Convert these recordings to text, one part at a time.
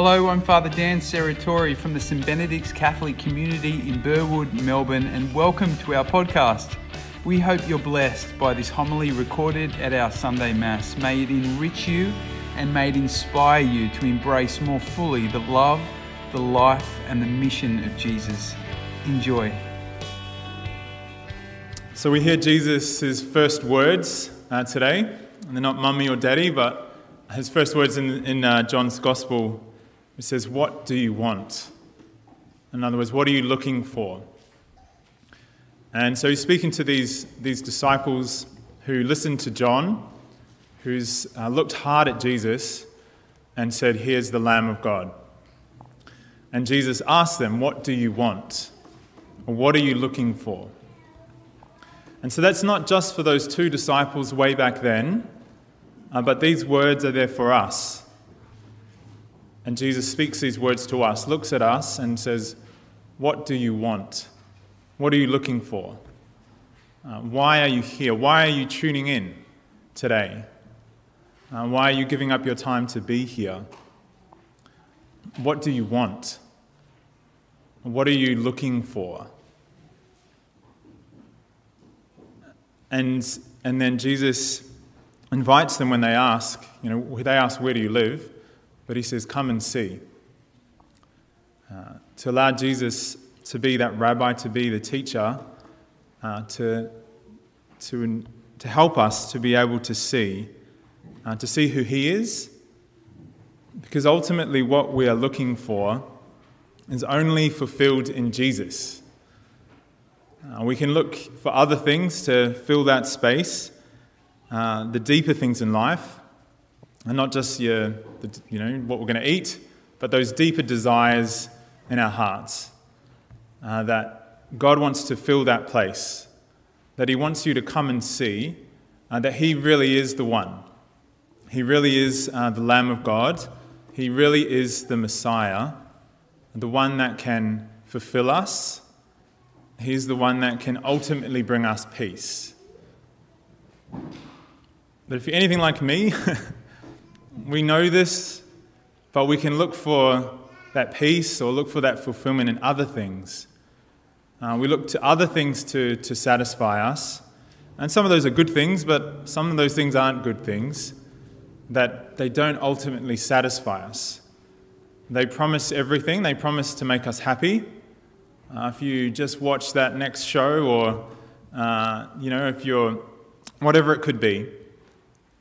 Hello, I'm Father Dan Serratori from the St Benedict's Catholic community in Burwood, Melbourne, and welcome to our podcast. We hope you're blessed by this homily recorded at our Sunday Mass. May it enrich you and may it inspire you to embrace more fully the love, the life, and the mission of Jesus. Enjoy. So we hear Jesus' first words uh, today, and they're not mummy or daddy, but his first words in, in uh, John's Gospel. It says, What do you want? In other words, what are you looking for? And so he's speaking to these, these disciples who listened to John, who's uh, looked hard at Jesus and said, Here's the Lamb of God. And Jesus asked them, What do you want? Or what are you looking for? And so that's not just for those two disciples way back then, uh, but these words are there for us. And Jesus speaks these words to us, looks at us, and says, What do you want? What are you looking for? Uh, why are you here? Why are you tuning in today? Uh, why are you giving up your time to be here? What do you want? What are you looking for? And, and then Jesus invites them when they ask, you know, they ask, Where do you live? But he says, Come and see. Uh, to allow Jesus to be that rabbi, to be the teacher, uh, to, to, to help us to be able to see, uh, to see who he is. Because ultimately, what we are looking for is only fulfilled in Jesus. Uh, we can look for other things to fill that space, uh, the deeper things in life, and not just your, the, you know, what we're going to eat, but those deeper desires in our hearts. Uh, that God wants to fill that place, that He wants you to come and see uh, that He really is the one. He really is uh, the Lamb of God. He really is the Messiah, the one that can fulfill us He's the one that can ultimately bring us peace. But if you're anything like me, we know this, but we can look for that peace or look for that fulfillment in other things. Uh, we look to other things to, to satisfy us. And some of those are good things, but some of those things aren't good things, that they don't ultimately satisfy us. They promise everything, they promise to make us happy, uh, if you just watch that next show, or uh, you know, if you're whatever it could be,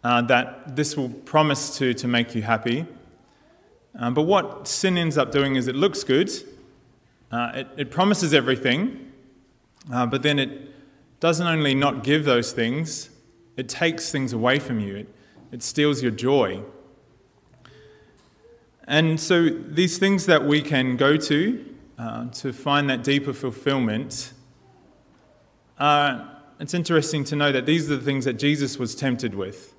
uh, that this will promise to, to make you happy. Uh, but what sin ends up doing is it looks good, uh, it, it, promises everything, uh, but then it doesn't only not give those things, it takes things away from you, it, it steals your joy. And so, these things that we can go to uh, to find that deeper fulfillment, uh, it's interesting to know that these are the things that Jesus was tempted with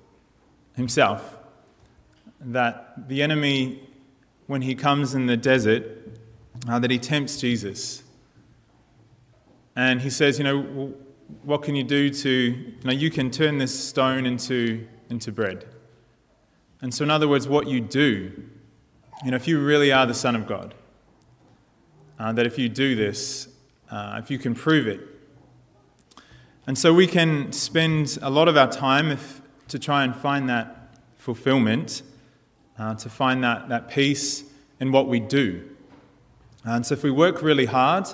himself. That the enemy, when he comes in the desert, uh, that he tempts Jesus. And he says, You know, what can you do to, you know, you can turn this stone into, into bread. And so, in other words, what you do, you know, if you really are the Son of God, uh, that if you do this, uh, if you can prove it. And so we can spend a lot of our time if, to try and find that fulfillment, uh, to find that, that peace in what we do. And so if we work really hard,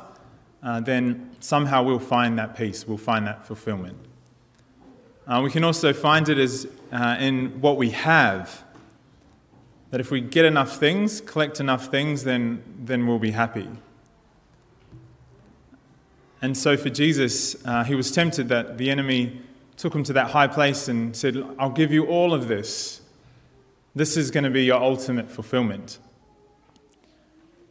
uh, then somehow we'll find that peace, we'll find that fulfillment. Uh, we can also find it as uh, in what we have. That if we get enough things, collect enough things, then, then we'll be happy. And so for Jesus, uh, he was tempted that the enemy took him to that high place and said, I'll give you all of this. This is going to be your ultimate fulfillment.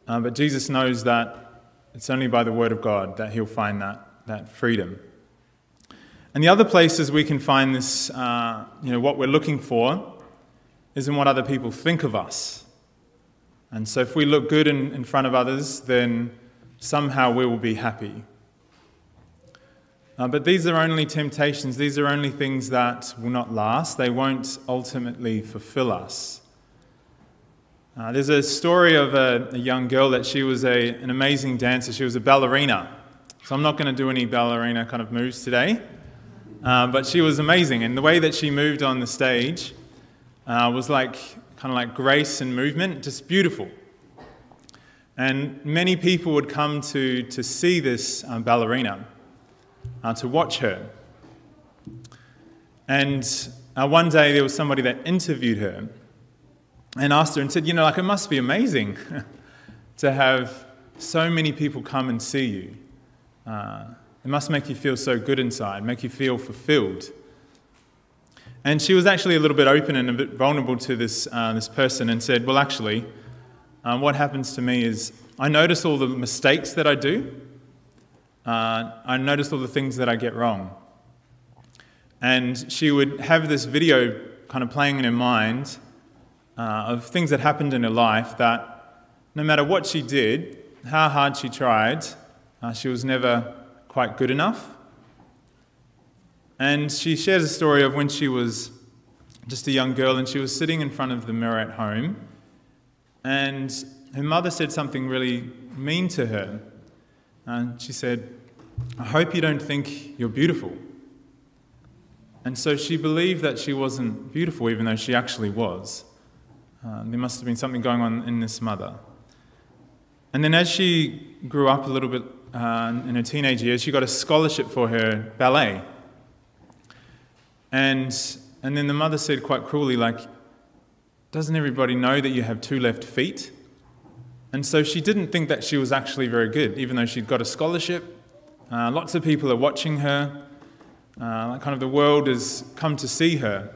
Uh, but Jesus knows that it's only by the word of God that he'll find that, that freedom. And the other places we can find this, uh, you know, what we're looking for is in what other people think of us. And so if we look good in, in front of others, then somehow we will be happy. Uh, but these are only temptations, these are only things that will not last. They won't ultimately fulfill us. Uh, there's a story of a, a, young girl that she was a, an amazing dancer. She was a ballerina. So I'm not going to do any ballerina kind of moves today. Uh, but she was amazing. And the way that she moved on the stage uh, was like kind of like grace and movement, just beautiful. And many people would come to, to see this um, ballerina, uh, to watch her. And uh, one day there was somebody that interviewed her and asked her and said, You know, like it must be amazing to have so many people come and see you. Uh, it must make you feel so good inside, make you feel fulfilled. And she was actually a little bit open and a bit vulnerable to this, uh, this person and said, Well, actually, um, what happens to me is I notice all the mistakes that I do, uh, I notice all the things that I get wrong. And she would have this video kind of playing in her mind uh, of things that happened in her life that no matter what she did, how hard she tried, uh, she was never quite good enough. And she shares a story of when she was just a young girl and she was sitting in front of the mirror at home. And her mother said something really mean to her. And she said, I hope you don't think you're beautiful. And so she believed that she wasn't beautiful, even though she actually was. Uh, there must have been something going on in this mother. And then as she grew up a little bit uh, in her teenage years, she got a scholarship for her ballet. And, and then the mother said quite cruelly, like, doesn't everybody know that you have two left feet? And so she didn't think that she was actually very good, even though she'd got a scholarship. Uh, lots of people are watching her. Uh, kind of the world has come to see her.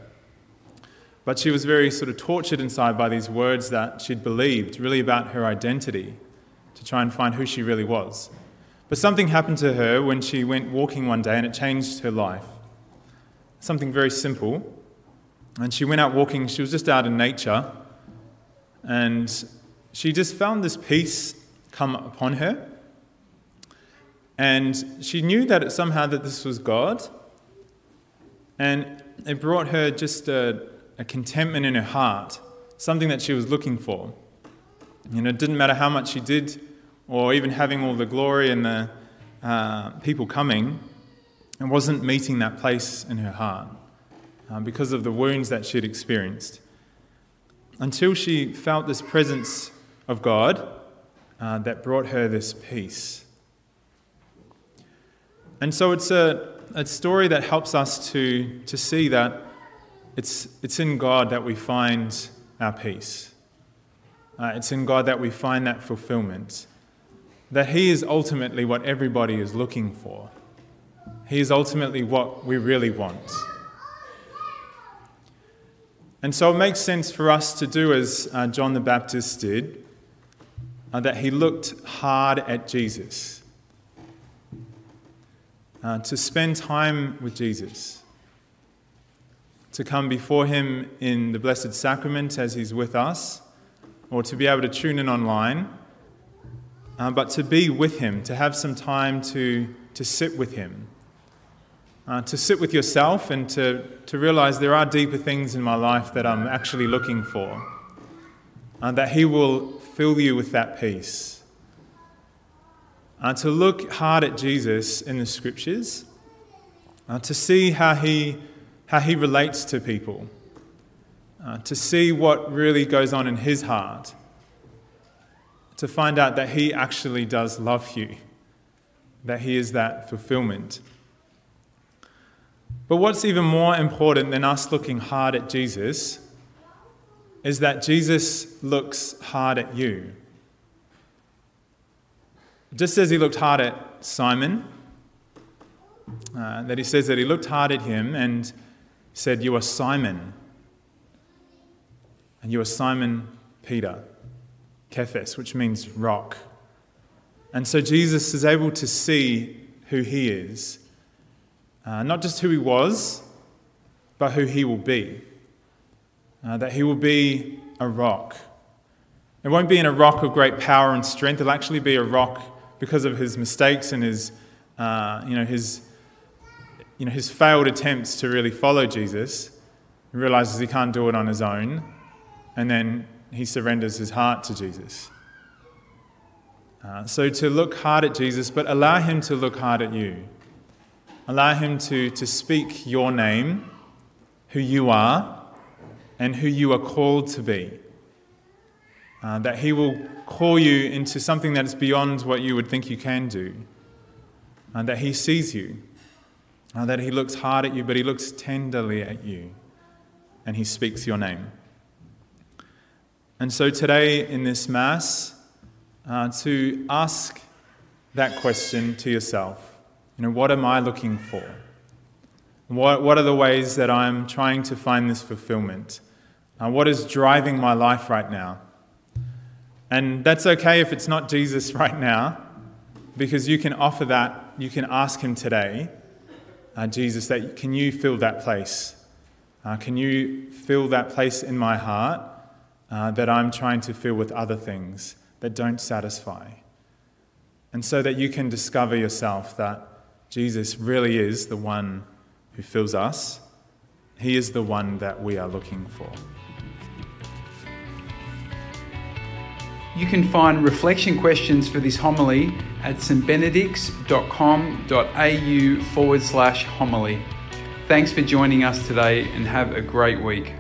But she was very sort of tortured inside by these words that she'd believed, really about her identity, to try and find who she really was. But something happened to her when she went walking one day and it changed her life. Something very simple. And she went out walking, she was just out in nature, and she just found this peace come upon her. And she knew that it, somehow that this was God. And it brought her just a, a contentment in her heart, something that she was looking for. You know, it didn't matter how much she did, or even having all the glory and the uh, people coming, it wasn't meeting that place in her heart uh, because of the wounds that she'd experienced. Until she felt this presence of God uh, that brought her this peace. And so it's a, a story that helps us to, to see that it's, it's in God that we find our peace. Uh, it's in God that we find that fulfillment. That He is ultimately what everybody is looking for. He is ultimately what we really want. And so it makes sense for us to do as uh, John the Baptist did, uh, that he looked hard at Jesus, uh, to spend time with Jesus to come before Him in the Blessed Sacrament as He's with us, or to be able to tune in online, uh, but to be with Him, to have some time to, to sit with Him. Uh, to sit with yourself and to, to realize there are deeper things in my life that I'm actually looking for. Uh, that He will fill you with that peace. Uh, to look hard at Jesus in the scriptures, uh, to see how He how he relates to people, uh, to see what really goes on in his heart, to find out that he actually does love you, that he is that fulfillment. But what's even more important than us looking hard at Jesus is that Jesus looks hard at you. Just as he looked hard at Simon, uh, that he says that he looked hard at him and said, You are Simon. And you are Simon Peter, Cephas, which means rock. And so Jesus is able to see who he is, uh, not just who he was, but who he will be. Uh, that he will be a rock. It won't be in a rock of great power and strength. It'll actually be a rock because of his mistakes and his, uh, you know, his you know, his failed attempts to really follow Jesus, he realizes he can't do it on his own, and then he surrenders his heart to Jesus. Uh, so to look hard at Jesus, but allow him to look hard at you. Allow him to, to speak your name, who you are, and who you are called to be. Uh, that he will call you into something that is beyond what you would think you can do. Uh, that he sees you. Uh, that he looks hard at you, but he looks tenderly at you. And he speaks your name. And so today in this Mass, uh, to ask that question to yourself. You know, what am I looking for? What, what are the ways that I'm trying to find this fulfillment? Uh, what is driving my life right now? And that's okay if it's not Jesus right now, because you can offer that, you can ask Him today, uh, Jesus, that can you fill that place? Uh, can you fill that place in my heart uh, that I'm trying to fill with other things? that don't satisfy. And so that you can discover yourself that Jesus really is the one who fills us, He is the one that we are looking for. You can find reflection questions for this homily at stbenedicts.com.au forward slash homily. Thanks for joining us today and have a great week.